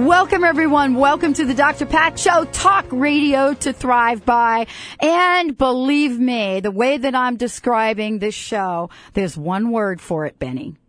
Welcome everyone. Welcome to the Dr. Pat Show. Talk radio to thrive by. And believe me, the way that I'm describing this show, there's one word for it, Benny.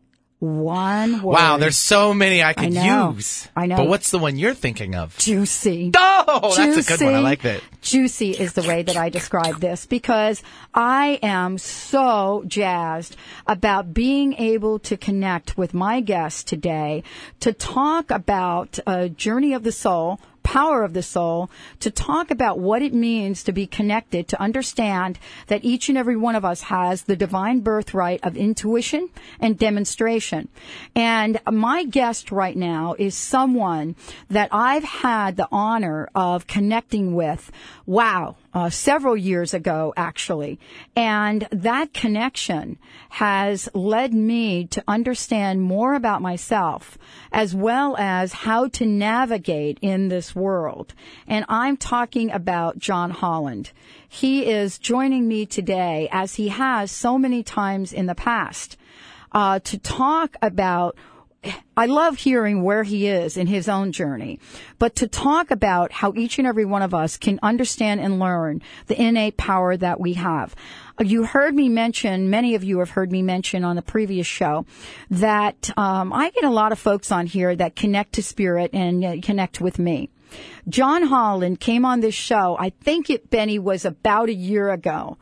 One word. Wow, there's so many I could know. use. I know. But what's the one you're thinking of? juicy. Oh, that's a good one. I like that. Juicy is the way that I describe this because I am so jazzed about being able to connect with my guest today to talk about a journey of the soul power of the soul to talk about what it means to be connected, to understand that each and every one of us has the divine birthright of intuition and demonstration. And my guest right now is someone that I've had the honor of connecting with. Wow. Uh, several years ago, actually. And that connection has led me to understand more about myself as well as how to navigate in this world. And I'm talking about John Holland. He is joining me today as he has so many times in the past, uh, to talk about I love hearing where he is in his own journey, but to talk about how each and every one of us can understand and learn the innate power that we have. You heard me mention, many of you have heard me mention on the previous show that um, I get a lot of folks on here that connect to spirit and uh, connect with me. John Holland came on this show, I think it, Benny, was about a year ago.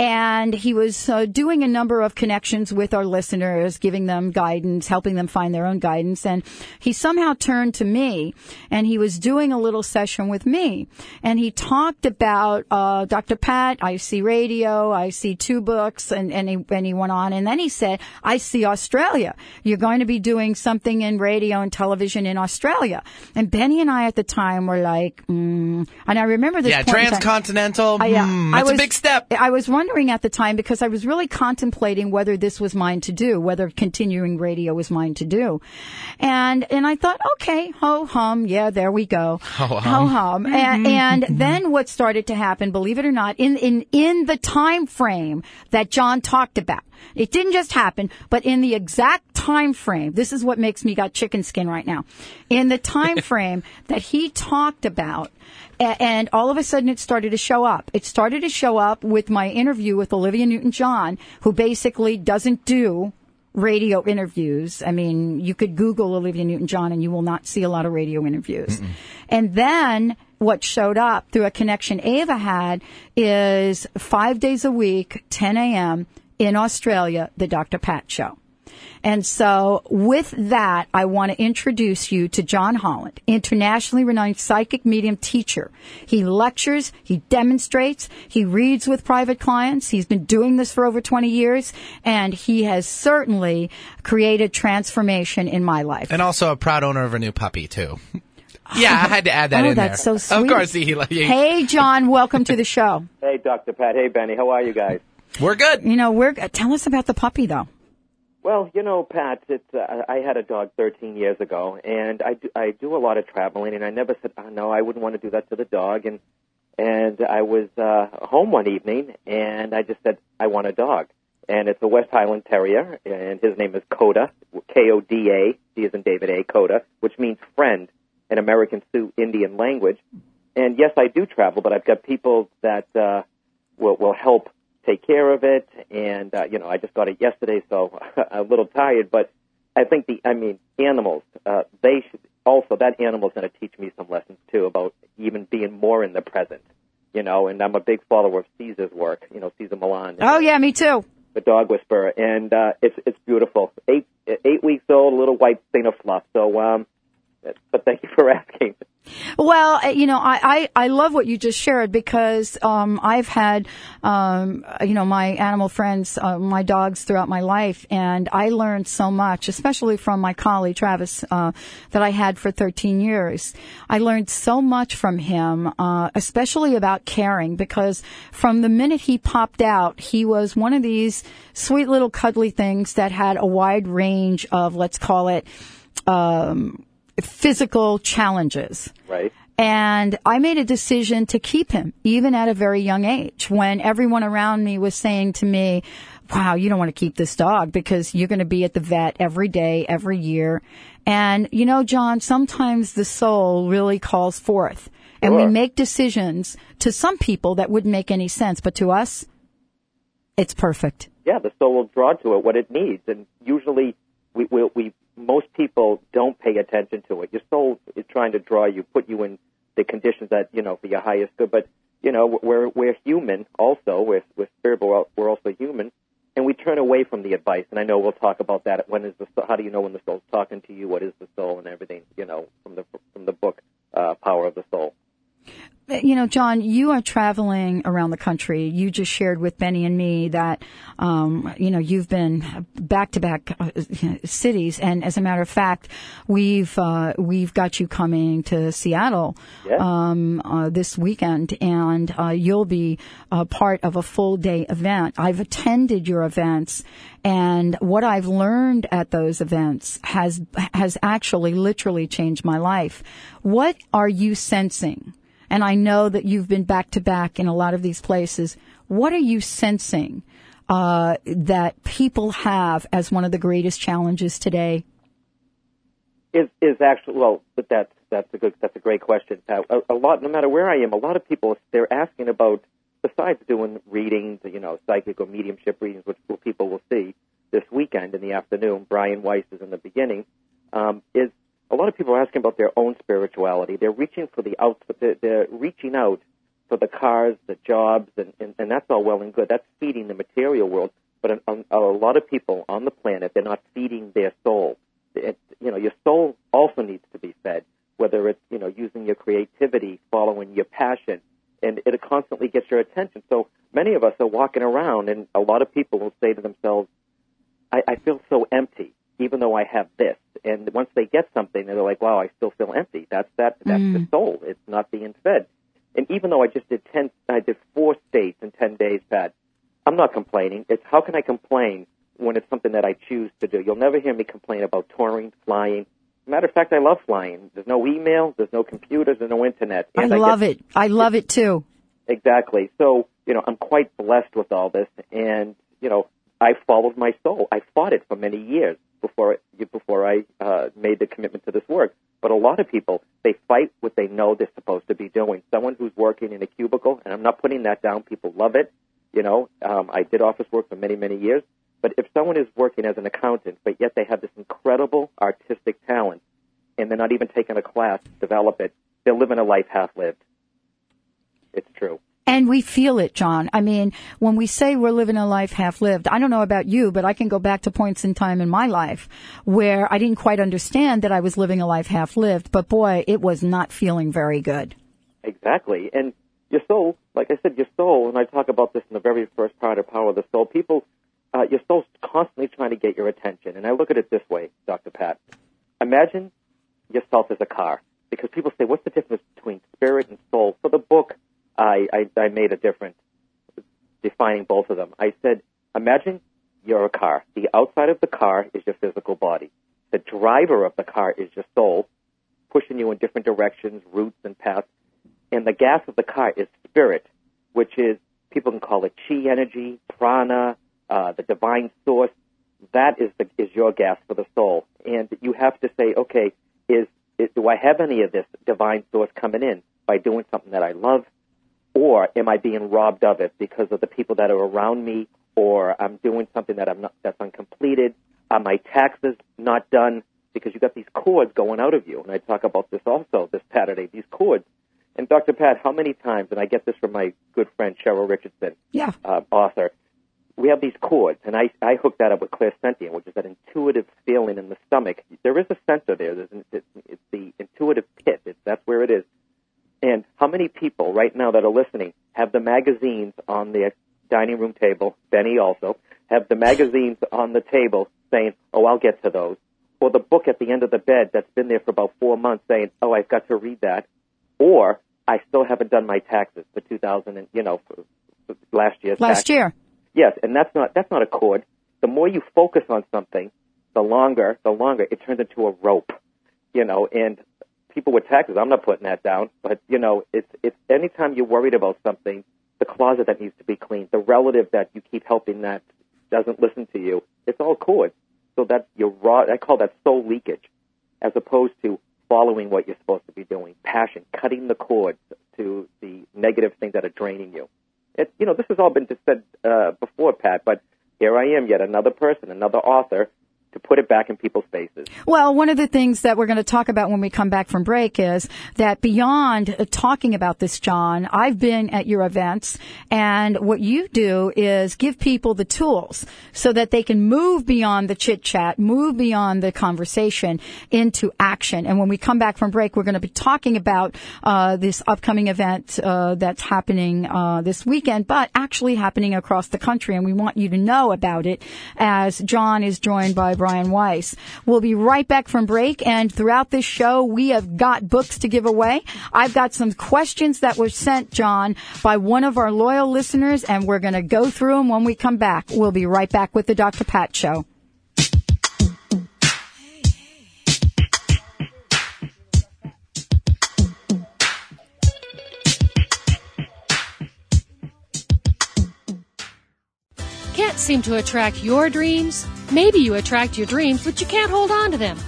And he was uh, doing a number of connections with our listeners, giving them guidance, helping them find their own guidance. And he somehow turned to me and he was doing a little session with me. And he talked about uh, Dr. Pat, I see radio, I see two books, and, and, he, and he went on. And then he said, I see Australia. You're going to be doing something in radio and television in Australia. And Benny and I at the time were like, mm. and I remember this Yeah, point transcontinental. I, uh, hmm, I was- a big step. I was wondering at the time because I was really contemplating whether this was mine to do, whether continuing radio was mine to do. And, and I thought, okay, ho hum, yeah, there we go. Ho hum. Mm-hmm. And, and then what started to happen, believe it or not, in, in, in the time frame that John talked about. It didn't just happen, but in the exact time frame, this is what makes me got chicken skin right now. In the time frame that he talked about, and all of a sudden it started to show up. It started to show up with my interview with Olivia Newton-John, who basically doesn't do radio interviews. I mean, you could Google Olivia Newton-John and you will not see a lot of radio interviews. And then what showed up through a connection Ava had is five days a week, 10 a.m. in Australia, the Dr. Pat Show. And so with that, I want to introduce you to John Holland, internationally renowned psychic medium teacher. He lectures, he demonstrates, he reads with private clients. He's been doing this for over 20 years and he has certainly created transformation in my life. And also a proud owner of a new puppy too. yeah, I had to add that oh, in that's there. so sweet. Of course, he, he, Hey, John, welcome to the show. Hey, Dr. Pat. Hey, Benny. How are you guys? We're good. You know, we're, tell us about the puppy though. Well, you know, Pat, it's, uh, I had a dog 13 years ago, and I do, I do a lot of traveling, and I never said, oh, no, I wouldn't want to do that to the dog. And, and I was uh, home one evening, and I just said, I want a dog. And it's a West Highland Terrier, and his name is Koda, K-O-D-A, D is in David A, Koda, which means friend in American Sioux Indian language. And yes, I do travel, but I've got people that uh, will, will help take care of it. And, uh, you know, I just got it yesterday, so a little tired. But I think the, I mean, animals, uh, they should also, that animal's going to teach me some lessons too about even being more in the present, you know. And I'm a big follower of Cesar's work, you know, Cesar Millan. Oh yeah, me too. The dog whisperer, and uh, it's it's beautiful. Eight eight weeks old, a little white thing of fluff. So, um, but thank you for asking. Well, uh, you know, I, I, I love what you just shared because um, I've had, um, you know, my animal friends, uh, my dogs throughout my life, and I learned so much, especially from my colleague, Travis uh, that I had for 13 years. I learned so much from him, uh, especially about caring, because from the minute he popped out, he was one of these sweet little cuddly things that had a wide range of, let's call it. Um, physical challenges. Right. And I made a decision to keep him, even at a very young age, when everyone around me was saying to me, wow, you don't want to keep this dog because you're going to be at the vet every day, every year. And, you know, John, sometimes the soul really calls forth. And Sure. we make decisions to some people that wouldn't make any sense, but to us, it's perfect. yeah, the soul will draw to it what it needs, and usually we, we, we most people don't pay attention to it. Your soul is trying to draw you, put you in the conditions that you know for your highest good. But you know we're we're human also. We're we're spirit, but we're also human, and we turn away from the advice. And I know we'll talk about that. When is the how do you know when the soul's talking to you? What is the soul and everything? You know from the from the book uh, Power of the Soul. You know, John, you are traveling around the country. You just shared with Benny and me that, um, you know, you've been back to back cities, and as a matter of fact, we've uh, we've got you coming to Seattle Yeah. um, uh, this weekend, and uh, you'll be part of a full day event. I've attended your events, and what I've learned at those events has has actually literally changed my life. What are you sensing? And I know that you've been back to back in a lot of these places. What are you sensing uh, that people have as one of the greatest challenges today? is is actually well, but that's that's a good that's a great question. Pat. A, a lot, no matter where I am, a lot of people they're asking about besides doing readings, you know, psychic or mediumship readings, which people will see this weekend in the afternoon. Brian Weiss is in the beginning. Um, is a lot of people are asking about their own spirituality. They're reaching for the out. They're, they're reaching out for the cars, the jobs, and, and and that's all well and good. That's feeding the material world. But a, a, lot of people on the planet, they're not feeding their soul it, you know, your soul also needs to be fed, whether it's, you know, using your creativity, following your passion, and it constantly gets your attention. So many of us are walking around, and a lot of people will say to themselves, I, I feel so empty, even though I have this. And once they get something, they're like, wow, I still feel empty. That's that, that's the mm. soul. It's not being fed. And even though I just did 10, I did four states in 10 days, Pat, I'm not complaining. It's how can I complain when it's something that I choose to do? You'll never hear me complain about touring, flying. Matter of fact, I love flying. There's no email, there's no computers, there's no internet. I And love get, it. I love it too. Exactly. So, you know, I'm quite blessed with all this, and you know, I followed my soul. I fought it for many years before before I uh, made the commitment to this work. But a lot of people, they fight what they know they're supposed to be doing. Someone who's working in a cubicle, and I'm not putting that down. People love it. You know, um, I did office work for many, many years. But if someone is working as an accountant, but yet they have this incredible artistic talent, and they're not even taking a class to develop it, they're living a life half lived. It's true. And we feel it, John. I mean, when we say we're living a life half lived, I don't know about you, but I can go back to points in time in my life where I didn't quite understand that I was living a life half lived, but boy, it was not feeling very good. Exactly. And your soul, like I said, your soul, and I talk about this in the very first part of Power of the Soul, people, uh, your soul's constantly trying to get your attention. And I look at it this way, Dr. Pat. Imagine yourself as a car. Because people say, what's the difference between spirit and soul? For the book, I, I, I made a difference defining both of them. I said, imagine you're a car. The outside of the car is your physical body. The driver of the car is your soul, pushing you in different directions, routes and paths. And the gas of the car is spirit, which is, people can call it chi energy, prana, uh, the divine source. That is the, is your gas for the soul. And you have to say, okay, is, is, do I have any of this divine source coming in by doing something that I love? Or am I being robbed of it because of the people that are around me or I'm doing something that I'm not, that's uncompleted? Are my taxes not done? Because you got these cords going out of you. And I talk about this also this Saturday, these cords. And Dr. Pat, how many times, and I get this from my good friend Cheryl Richardson, Yeah. uh, author, we have these cords, and I, I hook that up with clairsentient, which is that intuitive feeling in the stomach. There is a sensor there. There's an, it's, it's the intuitive pit. It's, that's where it is. And how many people right now that are listening have the magazines on the dining room table? Benny also have the magazines on the table saying, "Oh, I'll get to those," or the book at the end of the bed that's been there for about four months saying, "Oh, I've got to read that," or I still haven't done my taxes for 2000 and you know for, for last year's Last taxes. year. Yes, and that's not that's not a cord. The more you focus on something, the longer the longer it turns into a rope. You know, and people with taxes, I'm not putting that down, but you know, it's it's anytime you're worried about something, the closet that needs to be cleaned, the relative that you keep helping that doesn't listen to you, it's all cords. So that you're raw I call that soul leakage as opposed to following what you're supposed to be doing. Passion, cutting the cords to the negative things that are draining you. It, you know, this has all been just said uh, before, Pat, but here I am, yet another person, another author, to put it back in people's faces. Well, one of the things that we're going to talk about when we come back from break is that beyond uh, talking about this, John, I've been at your events and what you do is give people the tools so that they can move beyond the chit chat, move beyond the conversation into action. And when we come back from break, we're going to be talking about uh, this upcoming event uh, that's happening uh, this weekend, but actually happening across the country. And we want you to know about it as John is joined by Brian Weiss. We'll be right back from break. And throughout this show, we have got books to give away. I've got some questions that were sent, John, by one of our loyal listeners, and we're going to go through them when we come back. We'll be right back with the Dr. Pat Show. Can't seem to attract your dreams? Maybe you attract your dreams, but you can't hold on to them.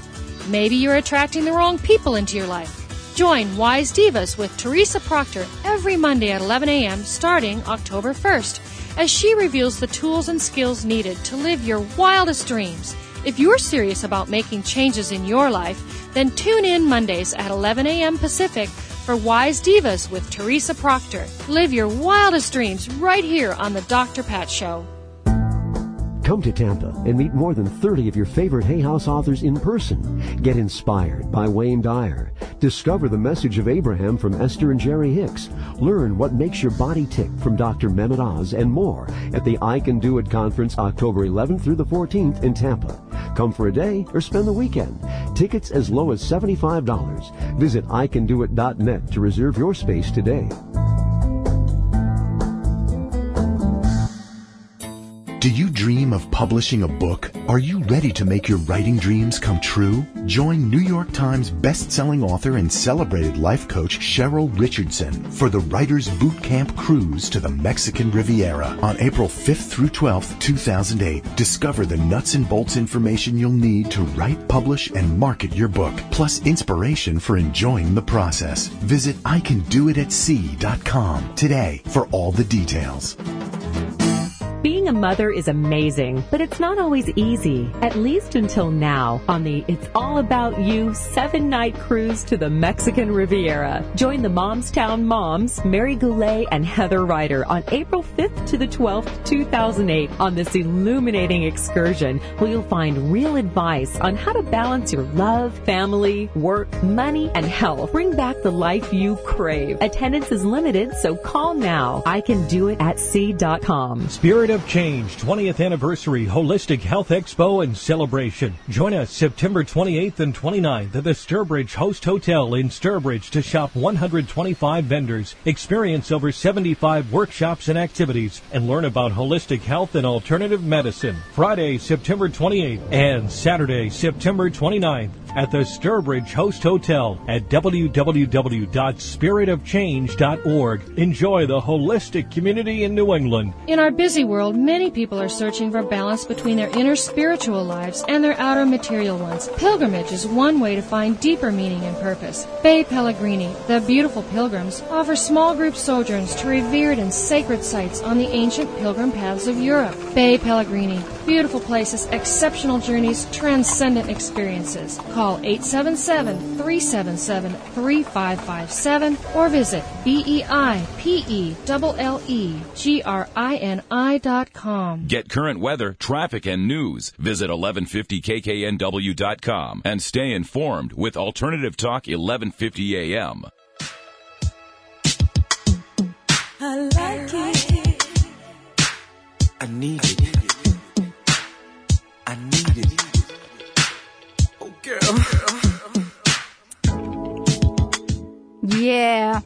Maybe you're attracting the wrong people into your life. Join Wise Divas with Teresa Proctor every Monday at 11 a.m. starting October 1st as she reveals the tools and skills needed to live your wildest dreams. If you're serious about making changes in your life, then tune in Mondays at 11 a.m. Pacific for Wise Divas with Teresa Proctor. Live your wildest dreams right here on the Dr. Pat Show. Come to Tampa and meet more than 30 of your favorite Hay House authors in person. Get inspired by Wayne Dyer. Discover the message of Abraham from Esther and Jerry Hicks. Learn what makes your body tick from Dr. Mehmet Oz and more at the I Can Do It conference October 11th through the 14th in Tampa. Come for a day or spend the weekend. Tickets as low as $75. Visit icandoit.net to reserve your space today. Do you dream of publishing a book? Are you ready to make your writing dreams come true? Join New York Times best-selling author and celebrated life coach Cheryl Richardson for the Writers Boot Camp Cruise to the Mexican Riviera on April 5th through 12th, 2008. Discover the nuts and bolts information you'll need to write, publish, and market your book, plus inspiration for enjoying the process. Visit icandoitatsea.com today for all the details. A mother is amazing, but it's not always easy, at least until now, on the It's All About You seven night cruise to the Mexican Riviera. Join the Momstown Moms, Mary Goulet and Heather Reider on April 5th to the 12th, 2008 on this illuminating excursion where you'll find real advice on how to balance your love, family, work, money, and health. Bring back the life you crave. Attendance is limited, so call now. I can do it at sea.com. Spirit of Change 20th Anniversary Holistic Health Expo and Celebration. Join us September 28th and 29th at the Sturbridge Host Hotel in Sturbridge to shop 125 vendors, experience over 75 workshops and activities, and learn about holistic health and alternative medicine. Friday, September 28th and Saturday, September 29th at the Sturbridge Host Hotel at www.spiritofchange.org. Enjoy the holistic community in New England. In our busy world, many people are searching for balance between their inner spiritual lives and their outer material ones. Pilgrimage is one way to find deeper meaning and purpose. Bei Pellegrini, the beautiful pilgrims, offer small group sojourns to revered and sacred sites on the ancient pilgrim paths of Europe. Bei Pellegrini, beautiful places, exceptional journeys, transcendent experiences. Call 877 377 3557 or visit B E I P E L L E G R I N I dot 1150kknw.com. Get current weather, traffic, and news. Visit 1150kknw.com and stay informed with Alternative Talk 1150 AM. I like it. I need it. I need it. Oh, girl. Yeah.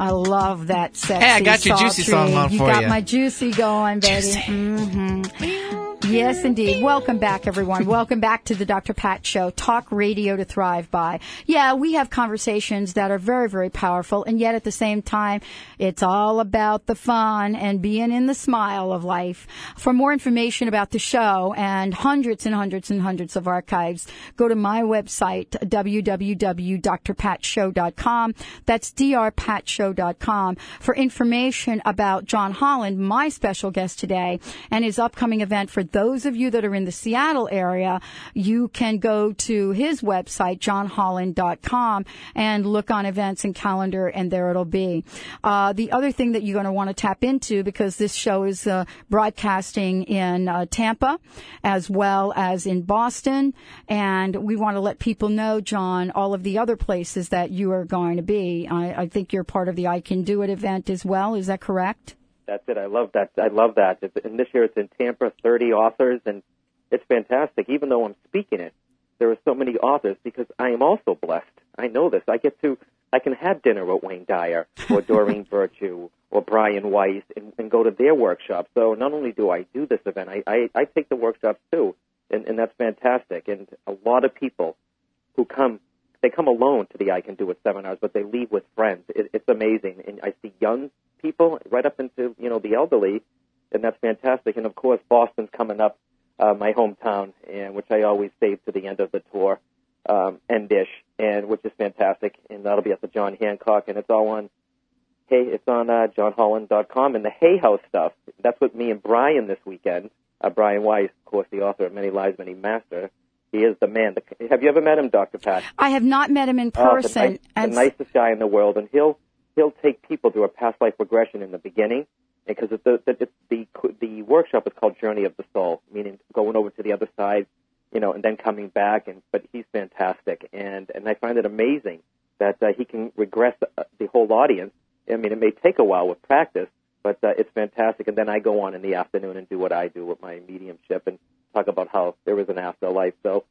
I love that sexy Hey, I got your juicy song on you for got you. my juicy going, baby. Juicy. hmm Yes, indeed. Welcome back, everyone. Welcome back to the Dr. Pat Show. Talk radio to thrive by. Yeah, we have conversations that are very, very powerful, and yet at the same time, it's all about the fun and being in the smile of life. For more information about the show and hundreds and hundreds and hundreds of archives, go to my website, www.drpatshow.com. That's drpatshow.com for information about John Holland, my special guest today, and his upcoming event. For those of you that are in the Seattle area, you can go to his website, johnholland.com, and look on events and calendar, and there it'll be. Uh, the other thing that you're going to want to tap into, because this show is uh, broadcasting in uh, Tampa as well as in Boston, and we want to let people know, John, all of the other places that you are going to be. I, I think you're part of the I Can Do It event as well. Is that correct? That's it. I love that. I love that. It's- And this year it's in Tampa, 30 authors, and it's fantastic. Even though I'm speaking it, there are so many authors because I am also blessed. I know this. I get to, I can have dinner with Wayne Dyer or Doreen Virtue or Brian Weiss and, and go to their workshops. So not only do I do this event, I, I, I take the workshops too, and, and that's fantastic. And a lot of people who come, they come alone to the I Can Do It seminars, but they leave with friends. It, it's amazing. And I see young people right up into, you know, the elderly, and that's fantastic. And of course, Boston's coming up, uh, my hometown, and which I always save to the end of the tour, um, Endish, and which is fantastic. And that'll be at the John Hancock, and it's all on, hey, it's on uh, johnholland.com. And the Hay House stuff, that's with me and Brian this weekend. Uh, Brian Weiss, of course, the author of Many Lives, Many Master. He is the man. The, have you ever met him, Dr. Pat? I have not met him in Oh, the, person. nice, and the nicest guy in the world, and he'll he'll take people through a past life regression in the beginning, because the the, the the the workshop is called Journey of the Soul, meaning going over to the other side, you know, and then coming back. And but he's fantastic, and and I find it amazing that uh, he can regress uh, the whole audience. I mean, it may take a while with practice, but uh, it's fantastic. And then I go on in the afternoon and do what I do with my mediumship and talk about how there was an afterlife. So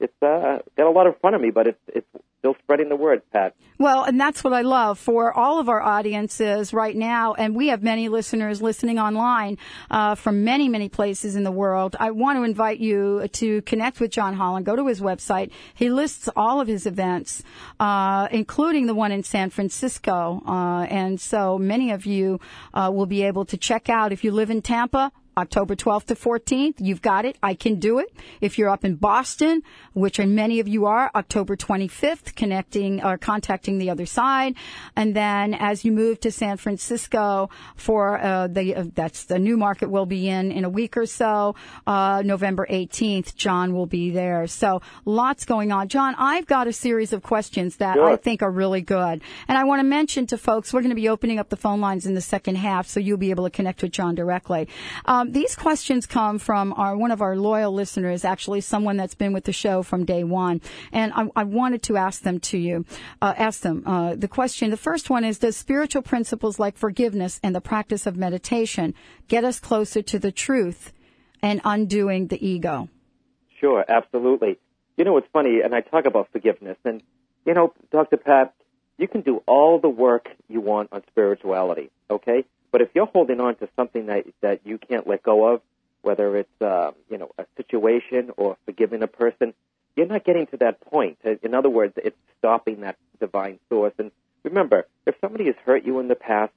it's uh, got a lot of fun of me, but it's it's still spreading the word, Pat. Well, and that's what I love for all of our audiences right now. And we have many listeners listening online uh, from many, many places in the world. I want to invite you to connect with John Holland. Go to his website. He lists all of his events, uh, including the one in San Francisco. Uh, and so many of you uh, will be able to check out if you live in Tampa. October 12th to 14th. You've got it. I can do it. If you're up in Boston, which many of you are, October 25th, connecting or contacting the other side. And then as you move to San Francisco for uh, the, uh, that's the new market will be in in a week or so, uh, November 18th, John will be there. So lots going on. John, I've got a series of questions that Sure. I think are really good. And I want to mention to folks, we're going to be opening up the phone lines in the second half, so you'll be able to connect with John directly. Um, these questions come from our one of our loyal listeners, actually someone that's been with the show from day one, and I, I wanted to ask them to you, uh, ask them uh, the question. The first one is: Does spiritual principles like forgiveness and the practice of meditation get us closer to the truth and undoing the ego? Sure, absolutely. You know, it's funny, and I talk about forgiveness, and you know, Dr. Pat, you can do all the work you want on spirituality, okay? But if you're holding on to something that that you can't let go of, whether it's uh, you know a situation or forgiving a person, you're not getting to that point. In other words, it's stopping that divine source. And remember, if somebody has hurt you in the past,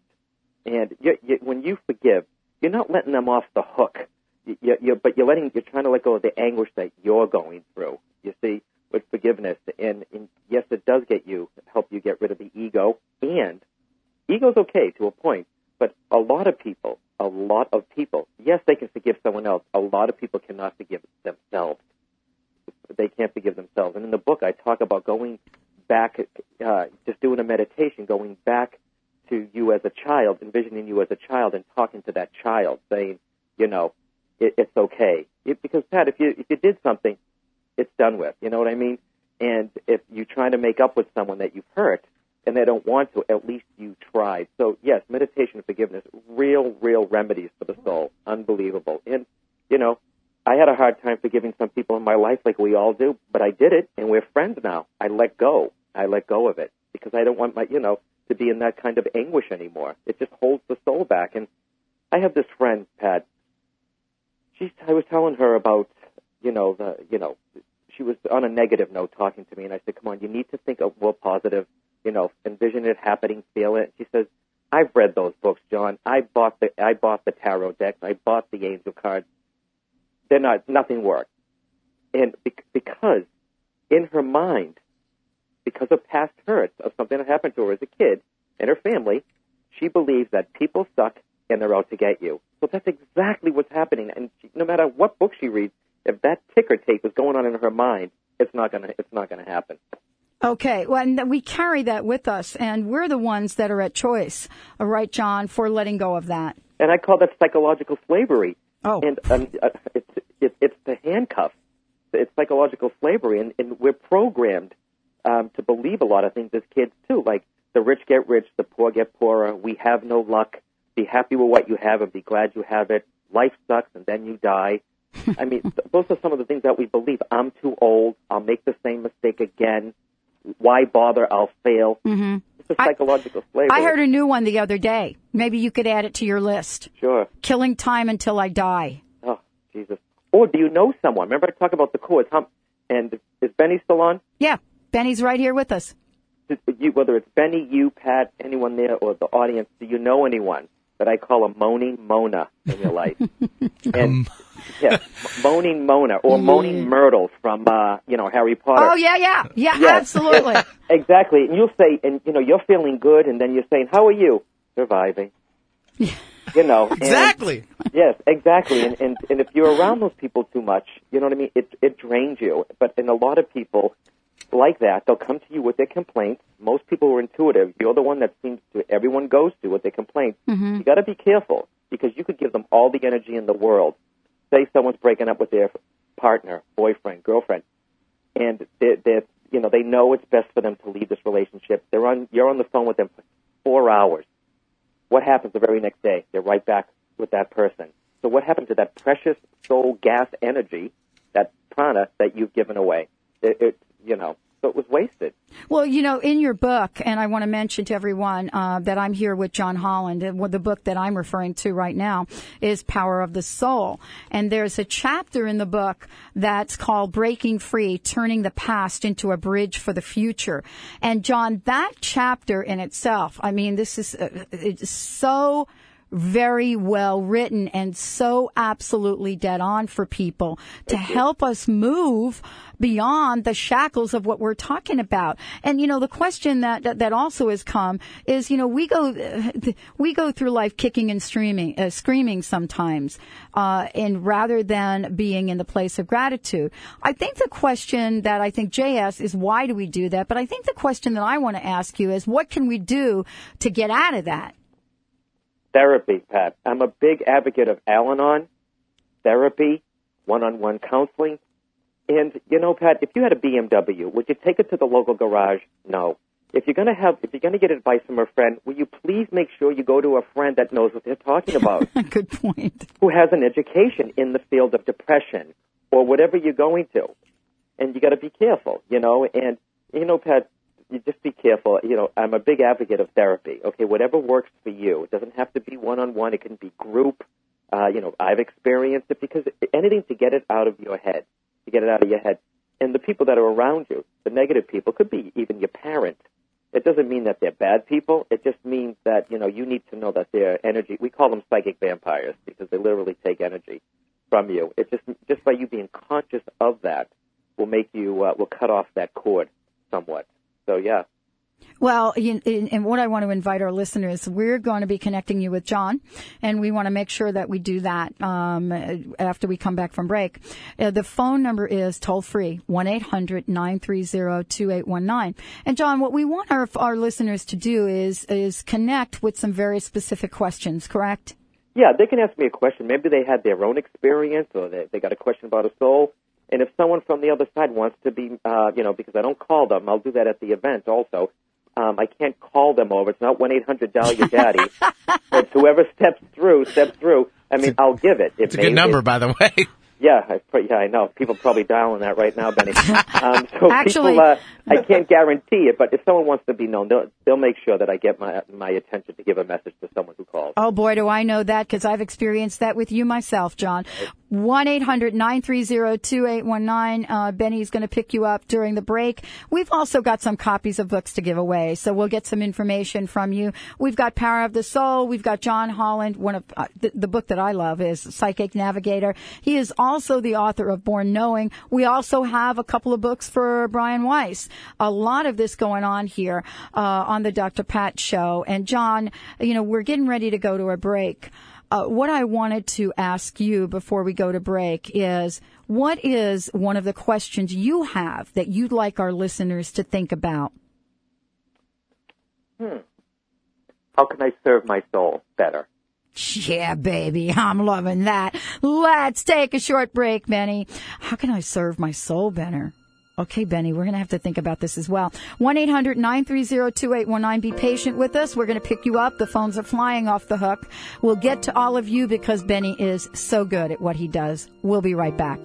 and you, you, when you forgive, you're not letting them off the hook. You, you, you, but you're letting you're trying to let go of the anguish that you're going through. You see, with forgiveness, and, and yes, it does get you help you get rid of the ego. And ego's okay to a point, but a lot of people, a lot of people, yes, they can forgive someone else. A lot of people cannot forgive themselves. They can't forgive themselves. And in the book, I talk about going back, uh, just doing a meditation, going back to you as a child, envisioning you as a child, and talking to that child, saying, you know, it, it's okay. It, because Pat, if you if you did something, it's done with. You know what I mean? And if you're trying to make up with someone that you've hurt and they don't want to, at least you tried. So yes, meditation and forgiveness, real, real remedies for the soul. Unbelievable. And you know, I had a hard time forgiving some people in my life, like we all do, but I did it, and we're friends now. I let go. I let go of it because I don't want my, you know, to be in that kind of anguish anymore. It just holds the soul back. And I have this friend, Pat. She's. I was telling her about, you know, the, you know, she was on a negative note talking to me, and I said, "Come on, you need to think of more positive. You know, envision it happening, feel it." She says, "I've read those books, John. I bought the I bought the tarot decks. I bought the angel cards. They're not nothing worked." And bec- because in her mind, because of past hurts of something that happened to her as a kid and her family, she believes that people suck and they're out to get you. So that's exactly what's happening. And she, no matter what book she reads, if that ticker tape is going on in her mind, it's not gonna it's not gonna happen. Okay, well, and we carry that with us, and we're the ones that are at choice, all right, John, for letting go of that. And I call that psychological slavery. Oh, and um, uh, it's it, it's the handcuff. It's psychological slavery, and, and we're programmed um, to believe a lot of things as kids too, like the rich get rich, the poor get poorer. We have no luck. Be happy with what you have and be glad you have it. Life sucks, and then you die. I mean, those are some of the things that we believe. I'm too old. I'll make the same mistake again. Why bother? I'll fail. hmm It's a psychological slavery. I heard a new one the other day. Maybe you could add it to your list. Sure. Killing time until I die. Oh, Jesus. Or do you know someone? Remember I talked about the cords? And is Benny still on? Yeah, Benny's right here with us. You, whether it's Benny, you, Pat, anyone there, or the audience, do you know anyone that I call a moaning Mona in your life? and yes, moaning Mona or moaning Myrtle from uh, you know Harry Potter. Oh yeah, yeah, yeah, Yes. absolutely. exactly. And you'll say, and you know, you're feeling good, and then you're saying, "How are you?" Surviving. you know. and- Exactly. yes, exactly. And, and and if you're around those people too much, you know what I mean. It it drains you. But in a lot of people like that, they'll come to you with their complaints. Most people are intuitive. You're the one that seems to everyone goes to with their complaints. Mm-hmm. You got to be careful because you could give them all the energy in the world. Say someone's breaking up with their partner, boyfriend, girlfriend, and they they you know they know it's best for them to leave this relationship. They're on you're on the phone with them for four hours. What happens the very next day? They're right back with that person. So what happened to that precious soul gas energy, that prana that you've given away? It, it you know, so it was wasted. Well, you know, in your book, and I want to mention to everyone uh, that I'm here with John Holland, and the book that I'm referring to right now is Power of the Soul. And there's a chapter in the book that's called Breaking Free, Turning the Past into a Bridge for the Future. And John, that chapter in itself, I mean, this is uh, it's so very well written and so absolutely dead on for people to help us move beyond the shackles of what we're talking about. And you know, the question that that, also has come is, you know, we go we go through life kicking and screaming, uh, screaming sometimes, uh, and rather than being in the place of gratitude. I think the question that I think Jay asks is why do we do that? But I think the question that I want to ask you is what can we do to get out of that? Therapy, Pat. I'm a big advocate of Al-Anon, therapy, one-on-one counseling. And you know, Pat, if you had a BMW, would you take it to the local garage? No. If you're gonna have, if you're gonna get advice from a friend, will you please make sure you go to a friend that knows what they're talking about? Good point. Who has an education in the field of depression or whatever you're going to, and you got to be careful, you know. And you know, Pat, you just be careful. You know, I'm a big advocate of therapy. Okay, whatever works for you. It doesn't have to be one-on-one. It can be group. Uh, you know, I've experienced it because anything to get it out of your head, to get it out of your head. And the people that are around you, the negative people, could be even your parent. It doesn't mean that they're bad people. It just means that, you know, you need to know that their energy, we call them psychic vampires because they literally take energy from you. It just, just by you being conscious of that will make you, uh, will cut off that cord somewhat. So yeah. Well, and what I want to invite our listeners, we're going to be connecting you with John, and we want to make sure that we do that um, after we come back from break. Uh, the phone number is toll free one eight hundred nine three zero two eight one nine. And John, what we want our our listeners to do is is connect with some very specific questions. Correct? Yeah, they can ask me a question. Maybe they had their own experience, or they they got a question about a soul. And if someone from the other side wants to be, uh, you know, because I don't call them, I'll do that at the event also. Um, I can't call them over. It's not one eight hundred dial your daddy. it's whoever steps through, steps through. I mean, I'll give it. It It's a good number, it- by the way. yeah, I, pr- yeah, I know. People probably dialing that right now, Benny. Um, so Actually- people, uh, I can't guarantee it, but if someone wants to be known, they'll, they'll make sure that I get my my attention to give a message to someone who calls. Oh boy, do I know that because I've experienced that with you myself, John. One eight hundred nine three zero two eight one nine. Uh, Benny's going to pick you up during the break. We've also got some copies of books to give away, so we'll get some information from you. We've got Power of the Soul. We've got John Holland. One of uh, the, the book that I love is Psychic Navigator. He is also the author of Born Knowing. We also have a couple of books for Brian Weiss. A lot of this going on here uh, on the Dr. Pat Show. And John, you know, we're getting ready to go to a break. Uh, what I wanted to ask you before we go to break is what is one of the questions you have that you'd like our listeners to think about? Hmm. How can I serve my soul better? Yeah, baby, I'm loving that. Let's take a short break, Benny. How can I serve my soul better? Okay, Benny, we're going to have to think about this as well. 1-800-930-2819. Be patient with us. We're going to pick you up. The phones are flying off the hook. We'll get to all of you because Benny is so good at what he does. We'll be right back.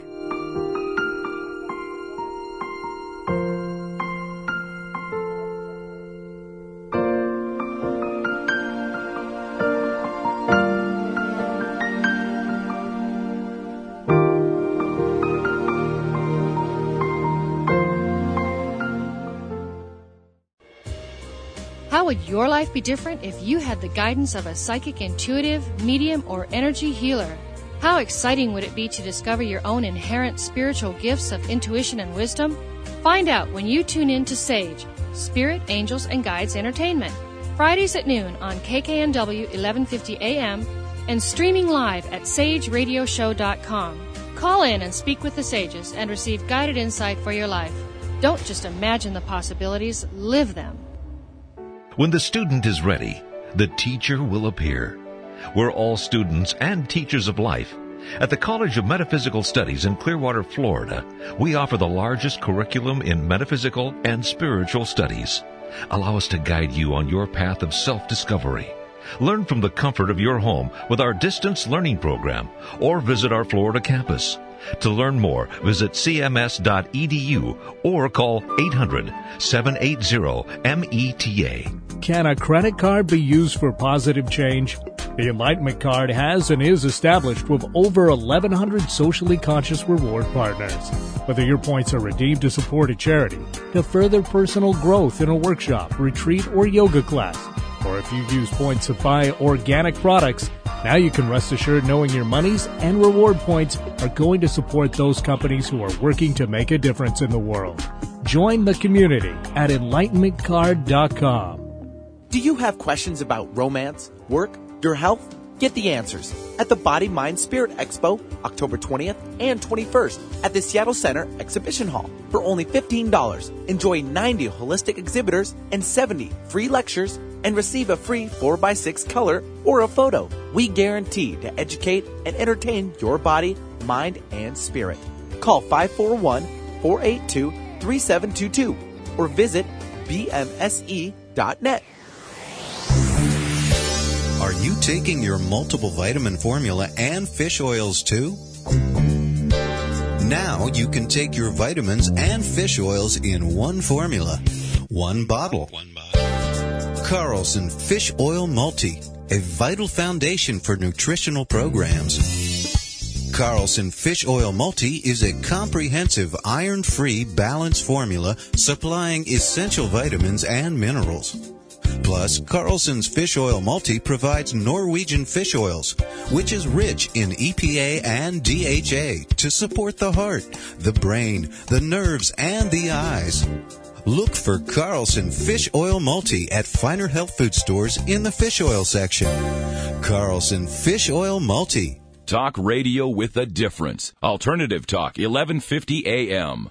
Would your life be different if you had the guidance of a psychic intuitive, medium, or energy healer? How exciting would it be to discover your own inherent spiritual gifts of intuition and wisdom? Find out when you tune in to Sage, Spirit, Angels, and Guides Entertainment, Fridays at noon on KKNW 1150 AM and streaming live at sageradioshow.com. Call in and speak with the sages and receive guided insight for your life. Don't just imagine the possibilities, live them. When the student is ready, the teacher will appear. We're all students and teachers of life. At the College of Metaphysical Studies in Clearwater, Florida, we offer the largest curriculum in metaphysical and spiritual studies. Allow us to guide you on your path of self-discovery. Learn from the comfort of your home with our distance learning program or visit our Florida campus. To learn more, visit cms.edu or call 800-780-META. Can a credit card be used for positive change? The Enlightenment Card has and is established with over 1,100 socially conscious reward partners. Whether your points are redeemed to support a charity, to further personal growth in a workshop, retreat, or yoga class, or if you've used points to buy organic products, now you can rest assured knowing your monies and reward points are going to support those companies who are working to make a difference in the world. Join the community at enlightenmentcard.com. Do you have questions about romance, work, your health? Get the answers at the Body Mind Spirit Expo, October 20th and 21st at the Seattle Center Exhibition Hall. For only $15, enjoy 90 holistic exhibitors and 70 free lectures and receive a free 4x6 color or a photo. We guarantee to educate and entertain your body, mind, and spirit. Call 541 482 3722 or visit bmse.net. Are you taking your multiple vitamin formula and fish oils too? Now you can take your vitamins and fish oils in one formula, one bottle. Carlson Fish Oil Multi, a vital foundation for nutritional programs. Carlson Fish Oil Multi is a comprehensive iron-free balance formula supplying essential vitamins and minerals. Plus, Carlson's Fish Oil Multi provides Norwegian fish oils, which is rich in EPA and DHA to support the heart, the brain, the nerves, and the eyes. Look for Carlson Fish Oil Multi at finer health food stores in the fish oil section. Carlson Fish Oil Multi. Talk radio with a difference. Alternative Talk, 1150 AM.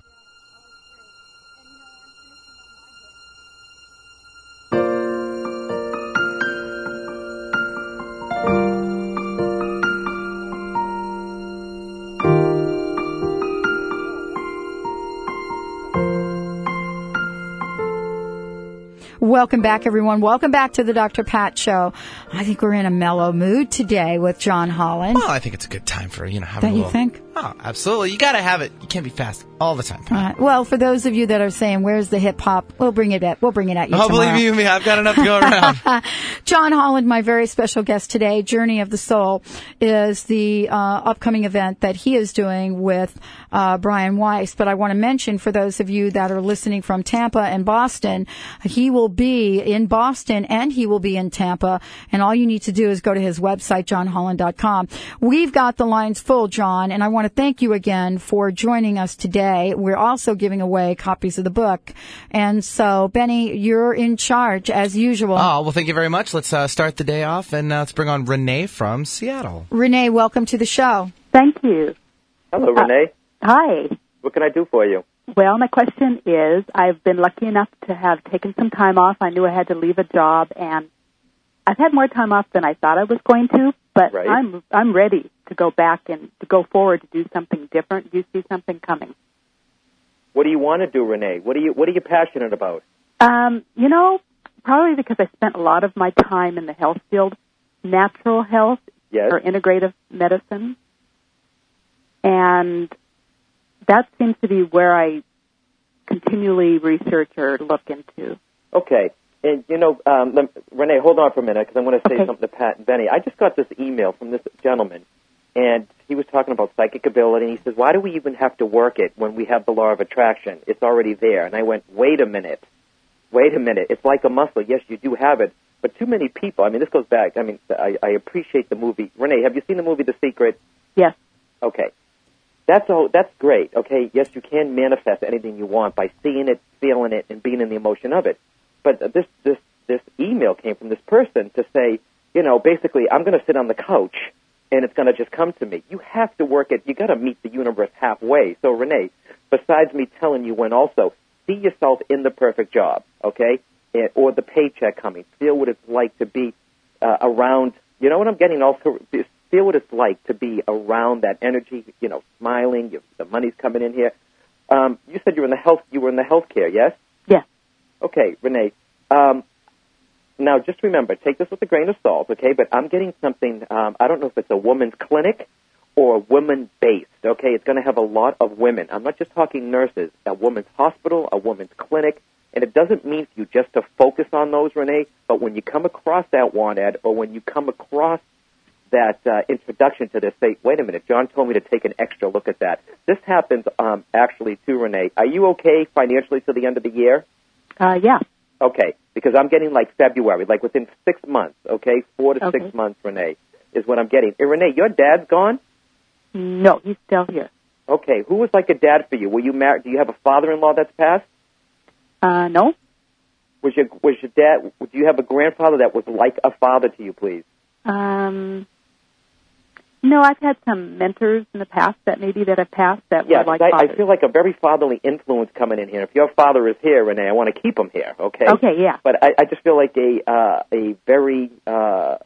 Welcome back, everyone. Welcome back to the Dr. Pat Show. I think we're in a mellow mood today with John Holland. Well, I think it's a good time for, you know, having Don't a you think? Oh, absolutely. You gotta have it. You can't be fast all the time. Well, for those of you that are saying, "Where's the hip hop?" We'll bring it at. We'll bring it at you Oh, tomorrow. believe you me, I've got enough to go around. John Holland, my very special guest today, Journey of the Soul, is the uh, upcoming event that he is doing with uh, Brian Weiss. But I want to mention for those of you that are listening from Tampa and Boston, he will be in Boston and he will be in Tampa. And all you need to do is go to his website, johnholland.com. We've got the lines full, John, and I want to thank you again for joining us today. We're also giving away copies of the book. And so, Benny, you're in charge as usual. Oh, well, thank you very much. Let's uh, start the day off and uh, let's bring on Renee from Seattle. Renee, welcome to the show. Thank you. Hello, Renee. Hi. What can I do for you? Well, my question is I've been lucky enough to have taken some time off. I knew I had to leave a job and I've had more time off than I thought I was going to, but Right. I'm I'm ready to go back and to go forward to do something different. Do you see something coming? What do you want to do, Renee? What are you What are you passionate about? Um, you know, probably because I spent a lot of my time in the health field, natural health Yes. or integrative medicine. And that seems to be where I continually research or look into. Okay. And you know, um, lem- Renee, hold on for a minute because I want to say Okay. something to Pat and Benny. I just got this email from this gentleman, and he was talking about psychic ability. And he says, "Why do we even have to work it when we have the law of attraction? It's already there." And I went, "Wait a minute, wait a minute. It's like a muscle. Yes, you do have it, but too many people. I mean, this goes back. I mean, I, I appreciate the movie. Renee, have you seen the movie The Secret? Yes. Okay. That's all. That's great. Okay. Yes, you can manifest anything you want by seeing it, feeling it, and being in the emotion of it. But this this this email came from this person to say, you know, basically, I'm going to sit on the couch and it's going to just come to me. You have to work it. You got to meet the universe halfway. So Renee, besides me telling you when, also see yourself in the perfect job. Okay. And, or the paycheck coming. Feel what it's like to be uh, around. You know what I'm getting? Also, feel what it's like to be around that energy. You know, smiling. You, the money's coming in here. Um, you said you were in the health. You were in the healthcare. Yes. Okay, Renee. Um, now, just remember, take this with a grain of salt, okay? But I'm getting something. Um, I don't know if it's a woman's clinic or a woman based. Okay, it's going to have a lot of women. I'm not just talking nurses. A woman's hospital, a woman's clinic, and it doesn't mean for you just to focus on those, Renee. But when you come across that want ad, or when you come across that uh, introduction to this, say, wait a minute, John told me to take an extra look at that. This happens um, actually too, Renee. Are you okay financially to the end of the year? Uh, yeah. Okay, because I'm getting like February, like within six months. Okay, four to Okay. six months, Renee, is what I'm getting. Hey, Renee, your dad's gone. No, he's still here. Okay, who was like a dad for you? Were you married? Do you have a father-in-law that's passed? Uh, no. Was your was your dad? Do you have a grandfather that was like a father to you, please? Um, no, I've had some mentors in the past that maybe that have passed that Yeah, were like I, I feel like a very fatherly influence coming in here. If your father is here, Renee, I want to keep him here. Okay. Okay, yeah. But I, I just feel like a uh, a very uh,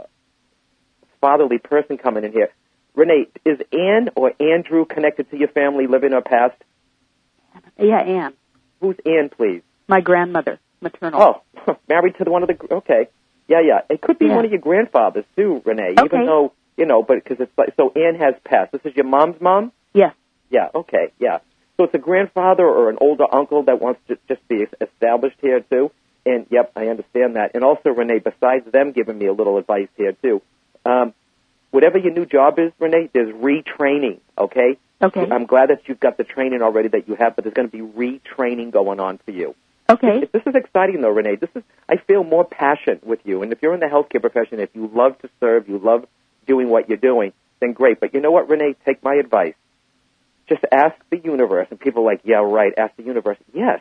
fatherly person coming in here. Renee, is Anne or Andrew connected to your family, living or past? Yeah, Anne, Who's Anne, please? my grandmother, maternal. Oh, married to the one of the. Okay, yeah, yeah. It could be Yeah. one of your grandfathers too, Renee. Okay. Even though you know, but because it's like so. Ann has passed. This is your mom's mom. Yes. Yeah. Okay. Yeah. So it's a grandfather or an older uncle that wants to just be established here too. And yep, I understand that. And also, Renee, besides them giving me a little advice here too, um, whatever your new job is, Renee, there's retraining. Okay. Okay. I'm glad that you've got the training already that you have, but there's going to be retraining going on for you. Okay. This is exciting though, Renee. This is I feel more passion with you. And if you're in the healthcare profession, if you love to serve, you love doing what you're doing, then great. But you know what, Renee? Take my advice. Just ask the universe. And people are like, yeah, right. Ask the universe. Yes.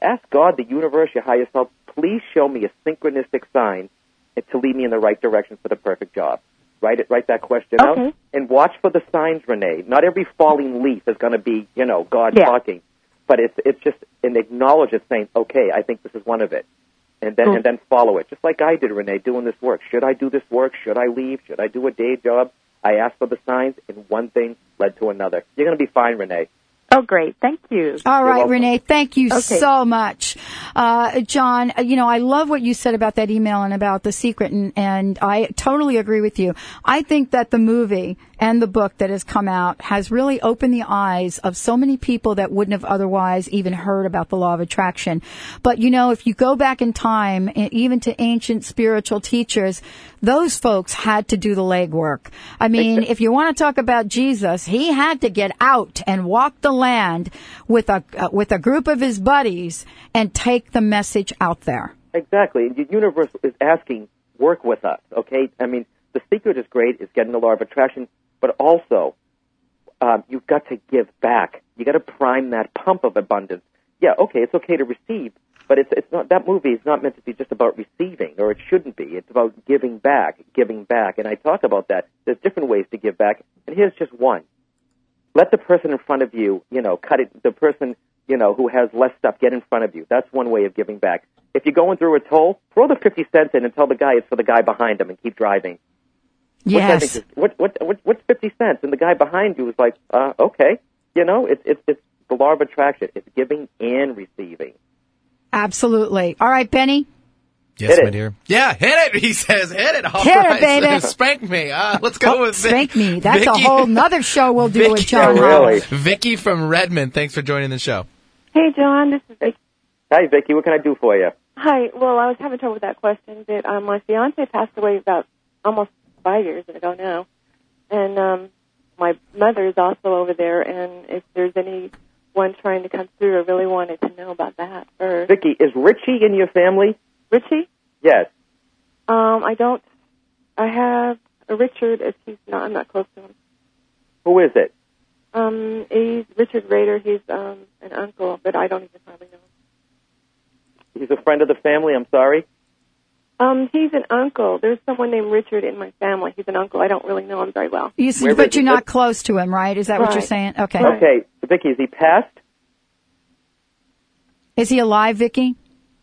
Ask God, the universe, your higher self, please show me a synchronistic sign to lead me in the right direction for the perfect job. Write it, write that question out, and watch for the signs, Renee. Not every falling leaf is going to be, you know, God Yeah. talking, but it's it's just an acknowledgement saying, okay, I think this is one of it, and then Cool. and then follow it, just like I did, Renee, doing this work. Should I do this work? Should I leave? Should I do a day job? I asked for the signs, and one thing led to another. You're going to be fine, Renee. Oh, great. Thank you. All right, welcome. Renee, thank you Okay. so much. Uh, John, uh, you know, I love what you said about that email and about the secret, and, and I totally agree with you. I think that the movie and the book that has come out has really opened the eyes of so many people that wouldn't have otherwise even heard about the law of attraction. But, you know, if you go back in time, even to ancient spiritual teachers, those folks had to do the legwork. I mean, if you want to talk about Jesus, he had to get out and walk the land with a uh, with a group of his buddies and take the message out there. Exactly. The universe is asking, work with us, okay? I mean, the secret is great, is getting the law of attraction, but also, um, you've got to give back. You got to prime that pump of abundance. Yeah, okay, it's okay to receive, but it's it's not that movie is not meant to be just about receiving, or it shouldn't be. It's about giving back, giving back, and I talk about that. There's different ways to give back, and here's just one. Let the person in front of you, you know, cut it. The person, you know, who has less stuff, get in front of you. That's one way of giving back. If you're going through a toll, throw the fifty cents in and tell the guy it's for the guy behind him, and keep driving. Which I think Yes. is- what, what, what, what's 50 cents? And the guy behind you is like, uh, okay. You know, it's, it's, it's the law of attraction. It's giving and receiving. Absolutely. All right, Benny. Yes, Hit my it. dear. Yeah, hit it. He says, hit it. All Hit it, baby. Spank me. Uh, let's go Oh, with Vic- spank me. That's a whole nother show we'll do with John Yeah, really. Vicky from Redmond. Thanks for joining the show. Hey, John, this is Vicky. Hi, Vicky. What can I do for you? Hi. Well, I was having trouble with that question, but um, my fiance passed away about almost five years ago now, and um, my mother is also over there. And if there's anyone trying to come through, I really wanted to know about that first. Vicky, is Richie in your family? Richie? Yes. Um, I don't. I have a Richard. If he's not, I'm not close to him. Who is it? Um, he's Richard Rader. He's um an uncle, but I don't even probably know. him. He's a friend of the family. I'm sorry. Um, he's an uncle. There's someone named Richard in my family. He's an uncle. I don't really know him very well. You, s- Where but is you're not close to him, right? Is that what you're saying? Okay. Okay. Vicky, is he passed? Is he alive, Vicky?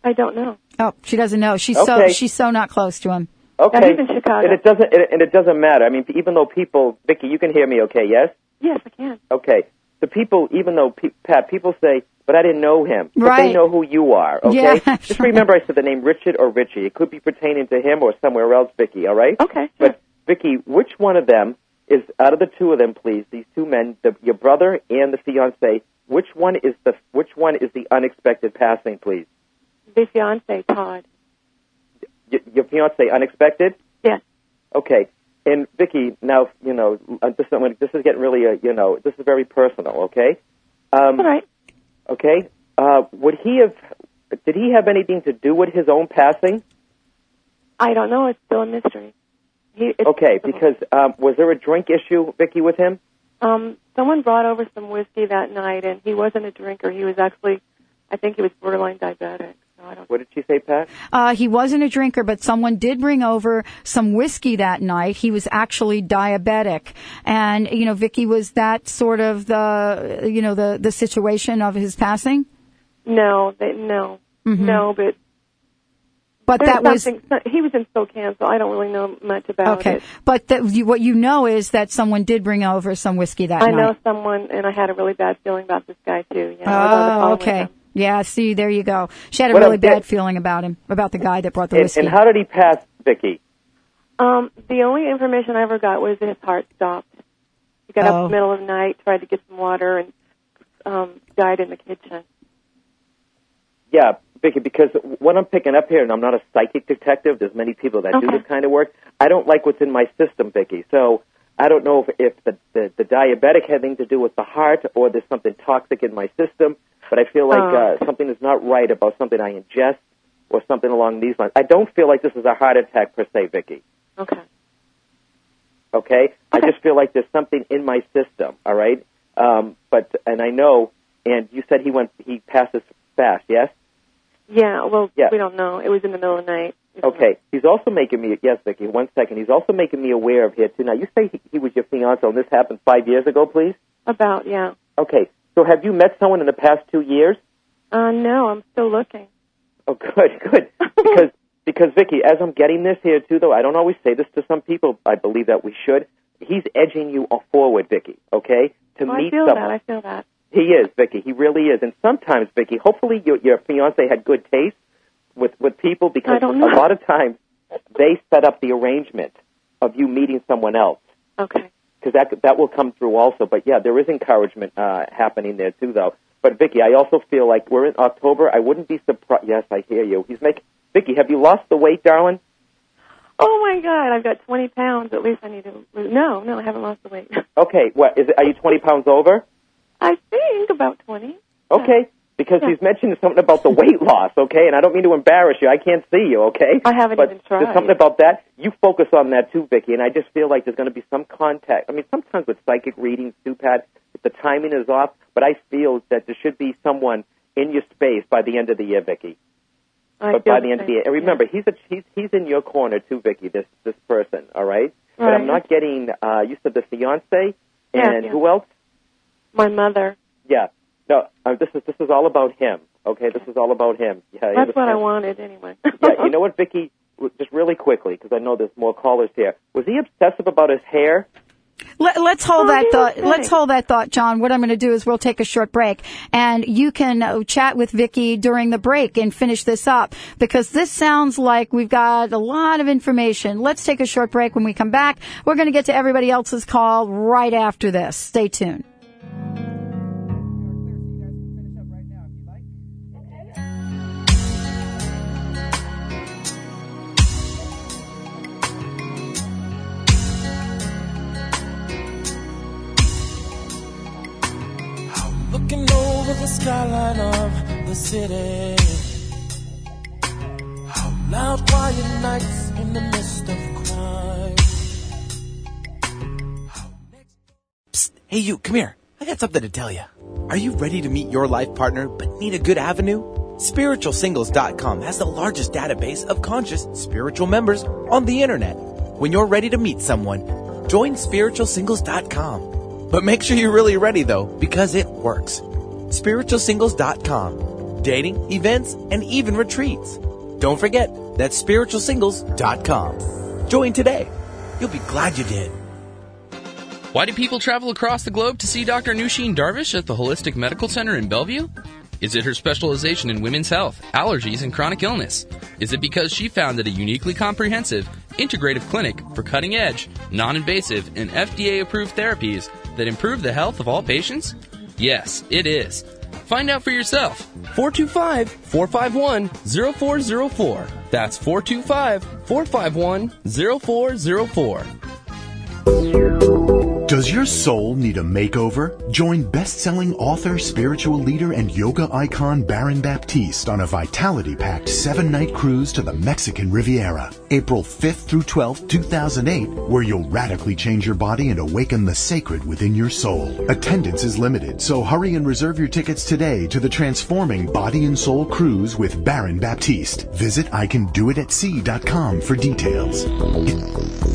I don't know. Oh, she doesn't know. She's so she's so not close to him. Okay. Yeah, he's in Chicago. And it doesn't, and it- and it doesn't matter. I mean, even though people, Vicky, you can hear me okay, yes? Yes, I can. Okay. The people, even though, pe- Pat, people say, but I didn't know him. But Right. they know who you are, okay? Yeah, Just that's remember I said the name Richard or Richie. It could be pertaining to him or somewhere else, Vicky, all right? Okay. But, Vicky, which one of them is, out of the two of them, please, these two men, the, your brother and the fiance, which one is the, which one is the unexpected passing, please? The fiance, Todd. Y- your fiance, unexpected? Yes. Okay. And Vicky, now you know uh, this. I'm gonna- This is getting really, uh, you know, this is very personal. Okay. Um, All right. Okay. Uh, would he have? Did he have anything to do with his own passing? I don't know. It's still a mystery. He, it's, Okay, because um, was there a drink issue, Vicky, with him? um, someone brought over some whiskey that night, and he wasn't a drinker. He was actually, I think he was borderline diabetic. So I don't. What did she say, Pat? Uh, he wasn't a drinker, but someone did bring over some whiskey that night. He was actually diabetic, and you know, Vicky was that sort of the you know the the situation of his passing. No, they, no, Mhm. no. But But that was he was in Spokane, so I don't really know much about okay. it. Okay, but that, you, what you know is that someone did bring over some whiskey that I night. I know someone, and I had a really bad feeling about this guy too. Yeah, I was on the phone Oh, okay. him. Yeah, see, there you go. She had a What really I'm bad get- feeling about him, about the guy that brought the And, whiskey. and how did he pass, Vicky? Um, the only information I ever got was that his heart stopped. He got up Oh. in the middle of the night, tried to get some water, and um, died in the kitchen. Yeah, Vicky, because what I'm picking up here, and I'm not a psychic detective. There's many people that do this kind of work. I don't like what's in my system, Vicky. So I don't know if, if the, the, the diabetic had anything to do with the heart, or there's something toxic in my system. But I feel like Oh. uh, something is not right about something I ingest, or something along these lines. I don't feel like this is a heart attack per se, Vicky. Okay. Okay? I just feel like there's something in my system. All right. Um, but and I know. And you said he went. He passes fast. Yes. Yeah. Well, we don't know. It was in the middle of the night. Okay. He's also making me, yes, Vicky, one second. He's also making me aware of here, too. Now, you say he, he was your fiance and this happened five years ago, please? About yeah. Okay. So have you met someone in the past two years? Uh, no, I'm still looking. Oh, good, good. Because, because Vicky, as I'm getting this here, too, though, I don't always say this to some people. I believe that we should. He's edging you forward, Vicky, okay? To Oh, I meet feel someone. that. I feel that. He is, Vicky. He really is. And sometimes, Vicky, hopefully your, your fiance had good taste with, with people because a lot of times they set up the arrangement of you meeting someone else. Okay. Because that, that will come through also. But yeah, there is encouragement uh, happening there too, though. But Vicky, I also feel like we're in October. I wouldn't be surprised. Yes, I hear you. He's making. Vicky, have you lost the weight, darling? Oh my God, I've got 20 pounds. At least I need to lose. No, no, I haven't lost the weight. Okay. What is it? Are you 20 pounds over? I think about 20. Okay. Because Yeah. he's mentioned something about the weight loss, okay? And I don't mean to embarrass you. I can't see you, okay? I haven't but even tried. There's something about that. You focus on that too, Vicky. And I just feel like there's going to be some contact. I mean, sometimes with psychic readings too, Pat, if the timing is off. But I feel that there should be someone in your space by the end of the year, Vicky. I but by the end of the year, and remember, he's a he's he's in your corner too, Vicky. This this person, all right? right. But I'm not getting. uh You said the fiance, Yeah, and yeah. who else? My mother. Yeah. No, uh, this is this is all about him. Okay, this is all about him. Yeah, That's what I wanted anyway. yeah, you know what, Vicky? Just really quickly, because I know there's more callers here. Was he obsessive about his hair? Let, let's hold Oh, that thought. okay. Let's hold that thought, John. What I'm going to do is we'll take a short break, and you can uh, chat with Vicky during the break and finish this up because this sounds like we've got a lot of information. Let's take a short break. When we come back, we're going to get to everybody else's call right after this. Stay tuned. Skyline of the city. Loud, quiet nights in the midst of crime. Psst, hey you, come here. I got something to tell you. Are you ready to meet your life partner but need a good avenue? SpiritualSingles.com has the largest database of conscious spiritual members on the internet. When you're ready to meet someone, join SpiritualSingles.com. But make sure you're really ready though, because it works. SpiritualSingles.com. Dating, events, and even retreats. Don't forget, that's SpiritualSingles.com. Join today. You'll be glad you did. Why do people travel across the globe to see Dr. Nooshin Darvish at the Holistic Medical Center in Bellevue? Is it her specialization in women's health, allergies, and chronic illness? Is it because she founded a uniquely comprehensive, integrative clinic for cutting edge, non invasive, and FDA approved therapies that improve the health of all patients? Yes, it is. Find out for yourself. 425 451 0404. That's 425 451 0404. Does your soul need a makeover? Join best-selling author, spiritual leader, and yoga icon Baron Baptiste on a vitality-packed seven-night cruise to the Mexican Riviera, April 5th through 12th, 2008, where you'll radically change your body and awaken the sacred within your soul. Attendance is limited, so hurry and reserve your tickets today to the transforming Body and Soul Cruise with Baron Baptiste. Visit icandoitatsea.com for details.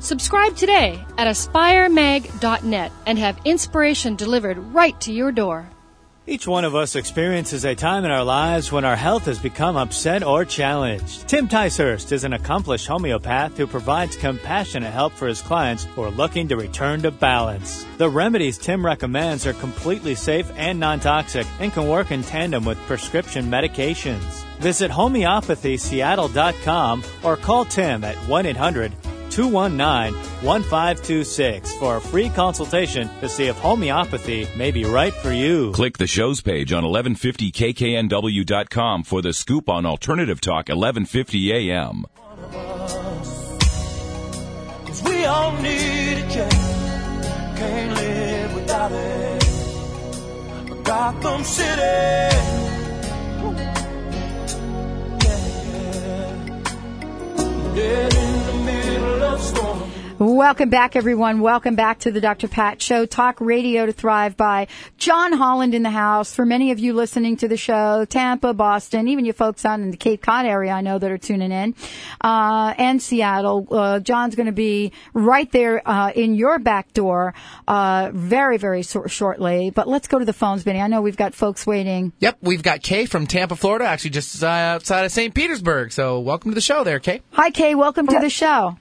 Subscribe today at aspiremag.net and have inspiration delivered right to your door. Each one of us experiences a time in our lives when our health has become upset or challenged. Tim Ticehurst is an accomplished homeopath who provides compassionate help for his clients who are looking to return to balance. The remedies Tim recommends are completely safe and non-toxic and can work in tandem with prescription medications. Visit homeopathyseattle.com or call Tim at 1 800 219-1526 for a free consultation to see if homeopathy may be right for you. Click the show's page on 1150kknw.com for the scoop on Alternative Talk 1150 AM. Cause we all need a change. Can't live without it. Gotham City. Yeah. Dead in the middle of storm. Welcome back, everyone. Welcome back to the Dr. Pat Show. Talk radio to thrive by John Holland in the house. For many of you listening to the show, Tampa, Boston, even you folks out in the Cape Cod area, I know that are tuning in, uh, and Seattle. Uh, John's going to be right there uh, in your back door uh, very, very so- shortly. But let's go to the phones, Benny. I know we've got folks waiting. Yep, we've got Kay from Tampa, Florida, actually just uh, outside of St. Petersburg. So welcome to the show there, Kay. Hi, Kay. Welcome to the show.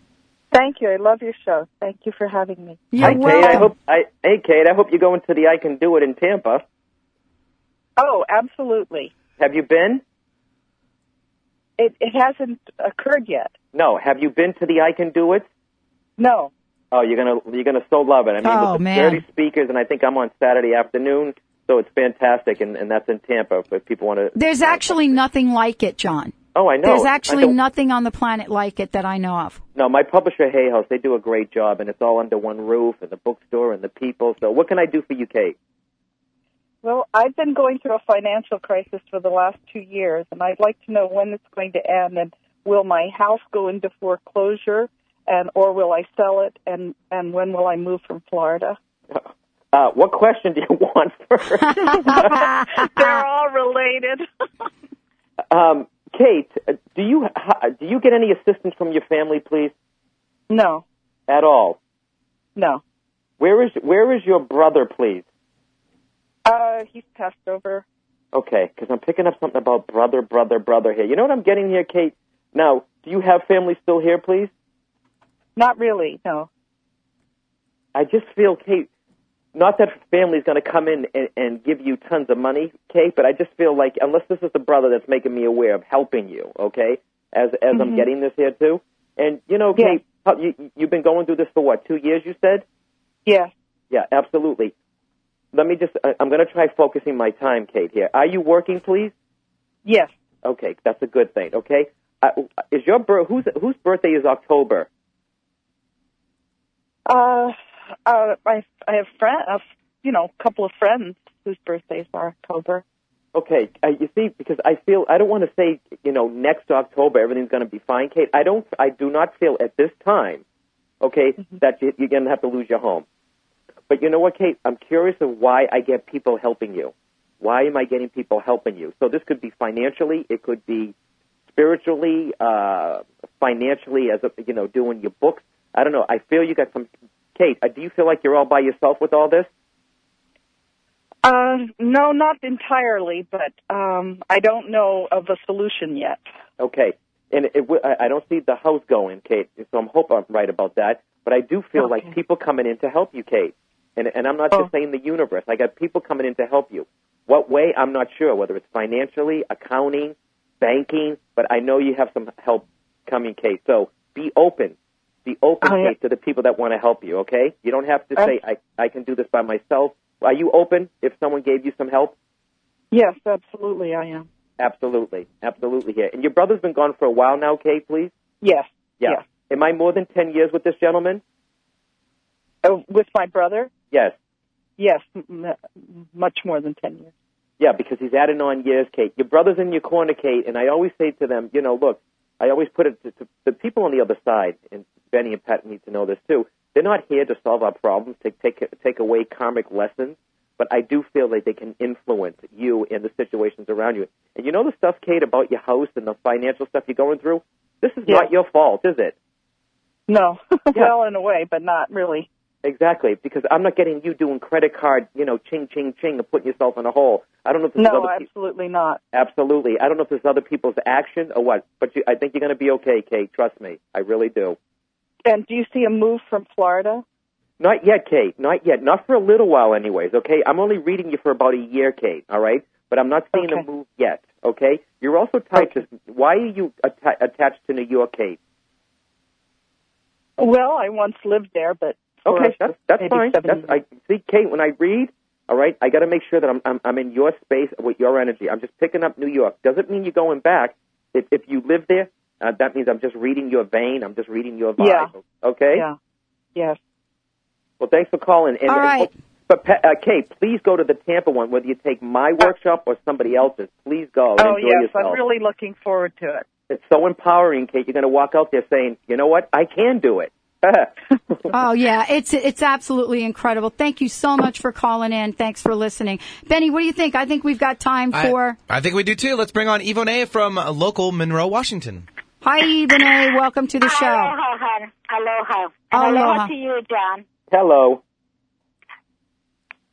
Thank you. I love your show. Thank you for having me. Hi, Kate. I hope. I, hey, Kate. I hope you go into the I Can Do It in Tampa. Oh, absolutely. Have you been? It it hasn't occurred yet. No. Have you been to the I Can Do It? No. Oh, you're gonna you're gonna so love it. I mean, Oh, with the man. 30 speakers, and I think I'm on Saturday afternoon, so it's fantastic, and, and that's in Tampa. If people want to. There's actually nothing like it, John. Oh, I know. There's actually don't- nothing on the planet like it that I know of. No, my publisher Hay House, they do a great job, and it's all under one roof, and the bookstore and the people. So, what can I do for you, Kate? Well, I've been going through a financial crisis for the last two years, and I'd like to know when it's going to end. And will my house go into foreclosure, and or will I sell it? And and when will I move from Florida? Uh, what question do you want first? They're all related. um, Kate, uh, do you do you get any assistance from your family, please? No. At all? No. Where is where is your brother, please? Uh, he's passed over. Okay, because I'm picking up something about brother, brother, brother here. You know what I'm getting here, Kate? Now, do you have family still here, please? Not really. No. I just feel, Kate, not that family's going to come in and, and give you tons of money, Kate, but I just feel like unless this is the brother that's making me aware of helping you, okay, as as I'm Mhm. getting this here too, and you know, Yeah. Kate, how, you you've been going through this for what two years? You said. Yes. Yeah, absolutely. Let me just. I- I'm going to try focusing my time, Kate. Here, are you working, please? Yes. Okay, that's a good thing. Okay, uh, is your bir- whose whose birthday is October? Uh, uh, I I have friend, you know, a couple of friends whose birthdays are October. Okay, uh, you see, because I feel I don't want to say you know next October everything's going to be fine, Kate. I don't. I do not feel at this time, okay, that you, you're going to have to lose your home. But you know what, Kate? I'm curious of why I get people helping you. Why am I getting people helping you? So this could be financially, it could be spiritually, uh, financially, as a, you know, doing your books. I don't know. I feel you got some. Kate, uh, do you feel like you're all by yourself with all this? Uh, no, not entirely, but um, I don't know of a solution yet. Okay. And it, w- I don't see the house going, Kate. So I'm hope I'm right about that. But I do feel like people coming in to help you, Kate. And and I'm not just saying the universe. I got people coming in to help you. What way? I'm not sure. Whether it's financially, accounting, banking, but I know you have some help coming, Kate. So be open. Be open, Oh, yeah. Kate, to the people that want to help you. Okay? You don't have to say I I can do this by myself. Are you open if someone gave you some help? Yes, absolutely, I am. Absolutely, absolutely. Here, and your brother's been gone for a while now, Kate. Please. Yes. Yeah. Yes. Am I more than ten years with this gentleman? Oh, with my brother? Yes. Yes, m- m- much more than ten years. Yeah, because he's adding on years, Kate. Your brother's in your corner, Kate, and I always say to them, you know, look, I always put it to, to the people on the other side, and Benny and Pat need to know this too. They're not here to solve our problems, to take take away karmic lessons, but I do feel that they can influence you and the situations around you. And you know the stuff, Kate, about your house and the financial stuff you're going through. This is Yeah. not your fault, is it? No, well, in a way, but not really. Exactly, because I'm not getting you doing credit card, you know, ching, ching, ching, and putting yourself in a hole. I don't know if there's No, other pe- absolutely not. Absolutely. I don't know if there's other people's action or what, but you, I think you're going to be okay, Kate. Trust me. I really do. And do you see a move from Florida? Not yet, Kate. Not yet. Not for a little while, anyways, okay? I'm only reading you for about a year, Kate, all right? But I'm not seeing a move yet, okay? You're also tied to. Why are you atta- attached to New York, Kate? Well, I once lived there, but Okay, that's that's fine. That's, I see, Kate. When I read, all right, I got to make sure that I'm, I'm I'm in your space with your energy. I'm just picking up New York. Doesn't mean you're going back. If if you live there, uh, that means I'm just reading your vein. I'm just reading your vibe. Yeah. Okay. Yeah. Yes. Well, thanks for calling. And, All right. and- but uh, Kate, please go to the Tampa one, whether you take my workshop or somebody else's. Please go. Oh enjoy yes, yourself. I'm really looking forward to it. It's so empowering, Kate. You're going to walk out there saying, "You know what? I can do it." Oh yeah, it's it's absolutely incredible. Thank you so much for calling in. Thanks for listening, Benny. What do you think? I think we've got time for. I, think we do too. Let's bring on Ivone from uh, local Monroe, Washington. Hi, Ebony. Welcome to the show. Aloha, hon. Aloha. Aloha. aloha to you, John. Hello.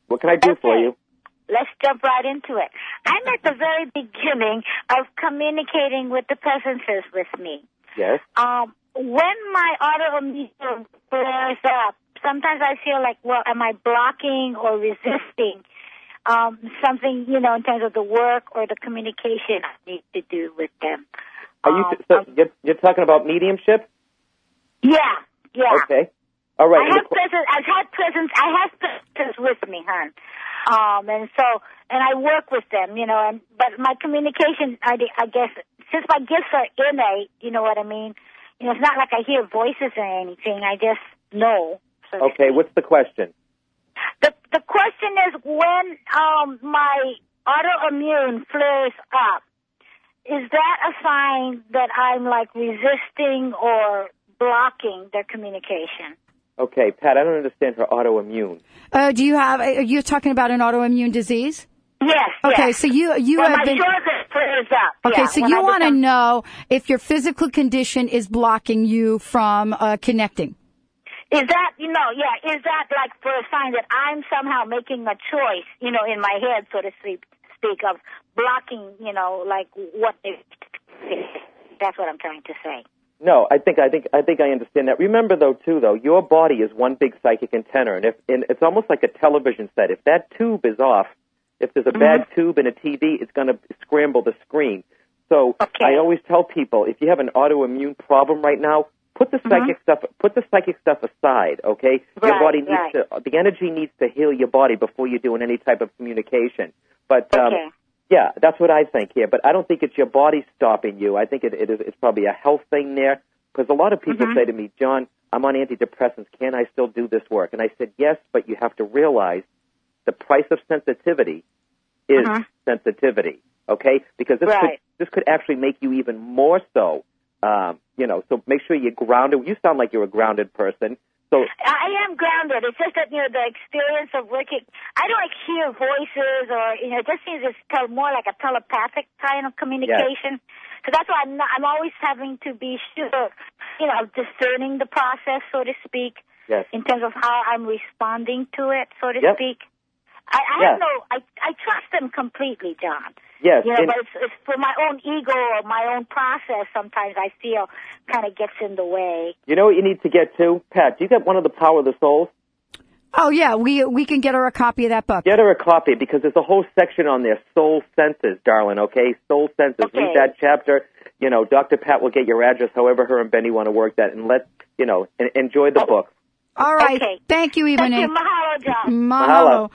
What can I do for you? Let's jump right into it. I'm at the very beginning of communicating with the presences with me. Yes. Um, when my autoimmune flares up, sometimes I feel like, well, am I blocking or resisting um, something, you know, in terms of the work or the communication I need to do with them? Are you Um, so you're, you're talking about mediumship? Yeah, yeah. Okay. All right. I have presence. I've had presence. I have presence with me, hon. Um, and so, and I work with them, you know. And but my communication, I, I guess, since my gifts are innate, you know what I mean. You know, it's not like I hear voices or anything. I just know. So Okay. What's the question? the the question is when um my autoimmune flares up, is that a sign that I'm like resisting or blocking their communication? Okay, Pat. I don't understand her autoimmune. Uh, do you have? Are you talking about an autoimmune disease? Yes. Okay, yes. so you you when have my been. shoulders flares up. Okay, yeah, so you want to become- know if your physical condition is blocking you from uh, connecting. Is that you know? Yeah. Is that like for a sign that I'm somehow making a choice? You know, in my head, so to speak, speak of blocking. You know, like what they. That's what I'm trying to say. No, I think I think I think I understand that. Remember though, too though, your body is one big psychic antenna, and if and it's almost like a television set. If that tube is off, if there's a bad tube in a TV, it's going to scramble the screen. So I always tell people, if you have an autoimmune problem right now, put the psychic stuff put the psychic stuff aside. Okay, your body needs right. to the energy needs to heal your body before you're doing any type of communication. But um, Okay. yeah, that's what I think here. But I don't think it's your body stopping you. I think it, it is, it's probably a health thing there. Because a lot of people Mhm. say to me, John, I'm on antidepressants. Can I still do this work? And I said, yes, but you have to realize the price of sensitivity is Mhm. sensitivity. Okay? Because this could this could actually make you even more so. Um, you know, so make sure you're grounded. You sound like you're a grounded person. So I am grounded. It's just that you know the experience of working. I don't like hear voices or you know. It just seems it's tel- more like a telepathic kind of communication. So that's why I'm not, I'm always having to be sure, you know, of discerning the process, so to speak, yes. in terms of how I'm responding to it, so to Yep. speak. I, I Yeah. have no. I I trust them completely, John. Yes, You know, and- but it's, it's for my own ego or my own process. Sometimes I feel kind of gets in the way. you know what you need to get to, Pat? Do you got one of the Power of the Souls? Oh yeah, we we can get her a copy of that book. Get her a copy because there's a whole section on there, soul senses, darling. Okay, soul senses. Okay. Read that chapter. You know, Dr. Pat will get your address, however her and Benny want to work that, and let you know, en- enjoy the oh, book. All right. Thank you, Thank Ebony. you. Mahalo, John. Mahalo.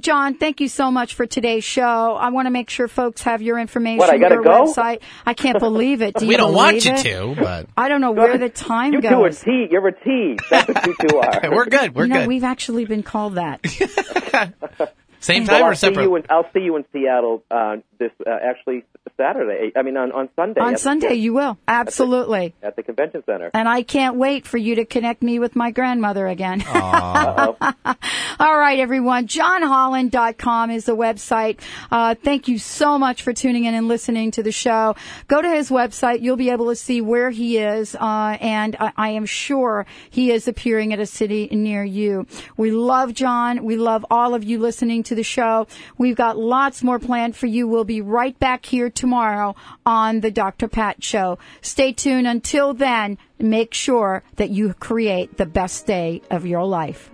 John, thank you so much for today's show. I want to make sure folks have your information. What, I gotta your go? website. I can't believe it. Do we don't want you it? to, but I don't know where the time goes. You two are goes. T. You're a T. That's what you two are. we're good. We're you know, good. we've actually been called that. Same Well, time I'll or see separate? you in, I'll see you in Seattle uh, this uh, actually Saturday. I mean on on Sunday. On at the- Sunday, you will. Absolutely. at the convention center. And I can't wait for you to connect me with my grandmother again. All right, everyone. JohnHolland.com is the website. Uh, thank you so much for tuning in and listening to the show. Go to his website. You'll be able to see where he is, uh, and I, I am sure he is appearing at a city near you. We love John. We love all of you listening to the show. We've got lots more planned for you. We'll be right back here tomorrow on the Dr. Pat Show. Stay tuned. Until then, make sure that you create the best day of your life.